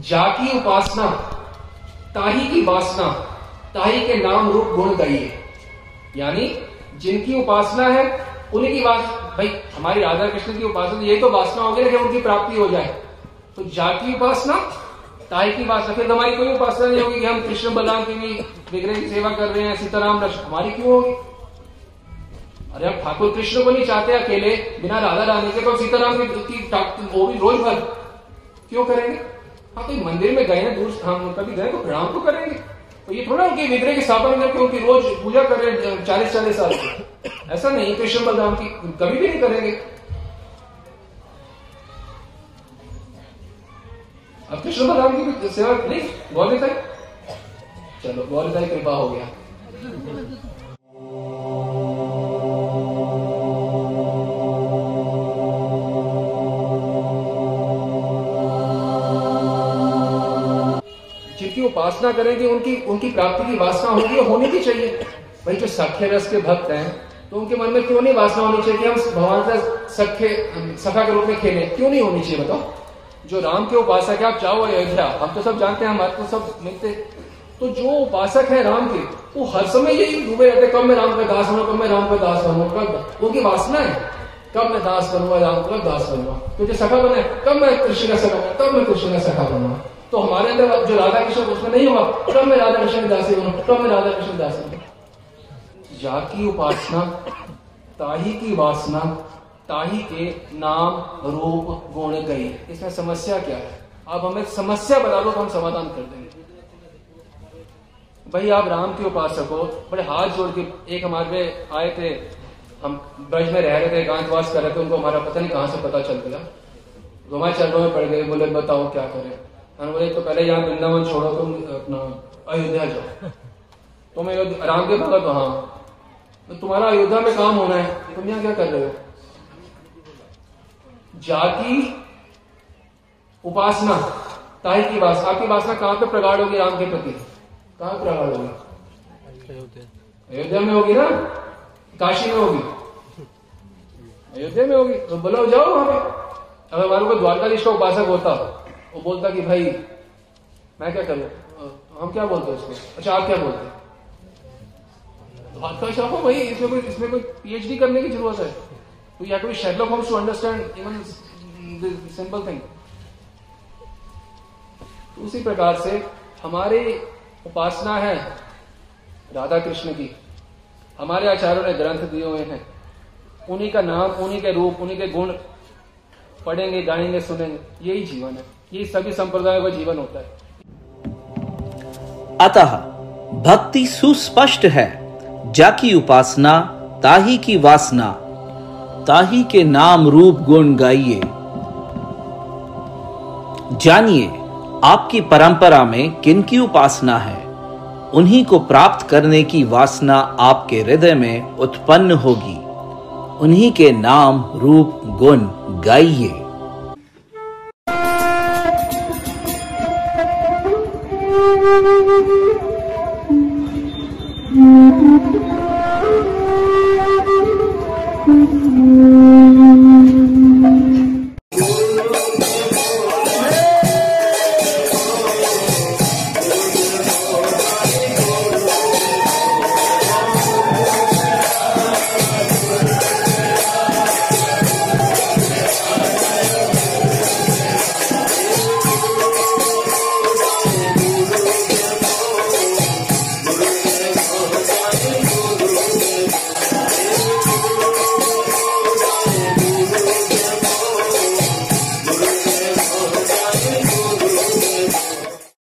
जाकी उपासना, ताही की वासना, ताही के नाम रूप गुण गाइए। यानी जिनकी उपासना है उन्हीं की वास, भाई, हमारी राधा कृष्ण की उपासना यही तो वासना होगी कि उनकी प्राप्ति हो जाए। तो जाकी उपासना ताई की वासना, फिर हमारी कोई उपासना नहीं होगी कि हम कृष्ण बलराम की भी विग्रह की सेवा कर रहे हैं, सीताराम लक्ष्मण हमारी क्यों होगी? अरे हम ठाकुर कृष्ण को नहीं चाहते अकेले, बिना राधा रानी के तो सीताराम की वो भी रोज भर क्यों करेंगे? हाँ तो मंदिर में गए हैं, दूर हम कभी गए तो प्रणाम तो करेंगे। तो ये थोड़ा उनके विग्रह की स्थापना करके उनकी रोज पूजा कर रहे हैं, चालीस चालीस साल से। ऐसा नहीं कृष्ण बलराम की कभी भी नहीं करेंगे। अब कृष्ण बलराम की सेवा नहीं गौरी चलो गौरी कृपा हो गया। उपासना करेंगे उनकी उनकी प्राप्ति की वासना होगी और होनी भी चाहिए। भाई जो सख्य रस के भक्त हैं तो उनके मन में क्यों नहीं वासना होनी चाहिए कि हम भगवान का सख्य सखा के रूप में खेलें? क्यों नहीं होनी चाहिए बताओ? जो राम के उपासक है, आप जाओ अयोध्या हम तो सब जानते हैं हमारे को सब मिलते तो जो उपासक है राम के, वो हर समय यही डूबे रहते कब मैं राम का दास बनू, कब मैं राम का दास बनू, कब? उनकी वासना है। कब मैं दास बनूँगा, राम का दास बनूँगा? तो जो सखा बने, कब मैं कृष्ण का सखा कब मैं कृष्ण का सखा बनूँगा? तो हमारे अंदर जो राधा कृष्ण उसमें नहीं होगा। कब मैं राधा कृष्ण दासी बनू कब मैं राधा कृष्ण दासी बनू जाकी उपासना, ताही की वासना, ताही के नाम रूप गुण गई। इसमें समस्या क्या है? आप हमें समस्या बता दो तो हम समाधान कर देंगे। भाई, आप राम के उपासक हो, बड़े हाथ जोड़ के एक हमारे आए थे। हम ब्रज में रह रहे थे एकांतवास कर रहे थे, उनको हमारा पता नहीं कहाँ से पता चल गया। हमारे चरणों में पड़ गए, बोले, बताओ क्या करें? मैंने बोले तो पहले यहाँ वृंदावन छोड़ो, तुम अपना अयोध्या जाओ। तुम तो राम के भगत हाँ। तो तुम्हारा अयोध्या में काम होना है तुम यहाँ क्या कर रहे हो? जाति उपासना, ताई की वासना आपकी वासना कहाँ पे प्रगाढ़ होगी राम के प्रति? कहाँ प्रगाढ़ होगी? अयोध्या में होगी ना? काशी में होगी। अयोध्या में होगी। तो बोलो, जाओ वहाँ पे। अगर हमारे को द्वारकाधीश का उपासक होता वो बोलता कि भाई, मैं क्या करूँ? हम क्या बोलते उसको? अच्छा आप क्या बोलते हो? भाई इसमें कोई इसमें कोई पीएचडी करने की ज़रूरत है? तो you too Sherlock Holmes to understand even simple thing उसी प्रकार से हमारे उपासना है राधा कृष्ण की। हमारे आचार्यों ने ग्रंथ दिए हुए हैं। उन्हीं का नाम, उन्हीं के रूप, उन्हीं के गुण पढ़ेंगे गाएँगे सुनेंगे। यही जीवन है। यही सभी संप्रदायों का जीवन होता है। अतः भक्ति सुस्पष्ट है। जाकी उपासना, ताही की वासना, ताही के नाम रूप गुण गाइए। जानिए, आपकी परंपरा में किन की उपासना है। उन्हीं को प्राप्त करने की वासना आपके हृदय में उत्पन्न होगी। उन्हीं के नाम रूप गुण गाइए Mm-hmm.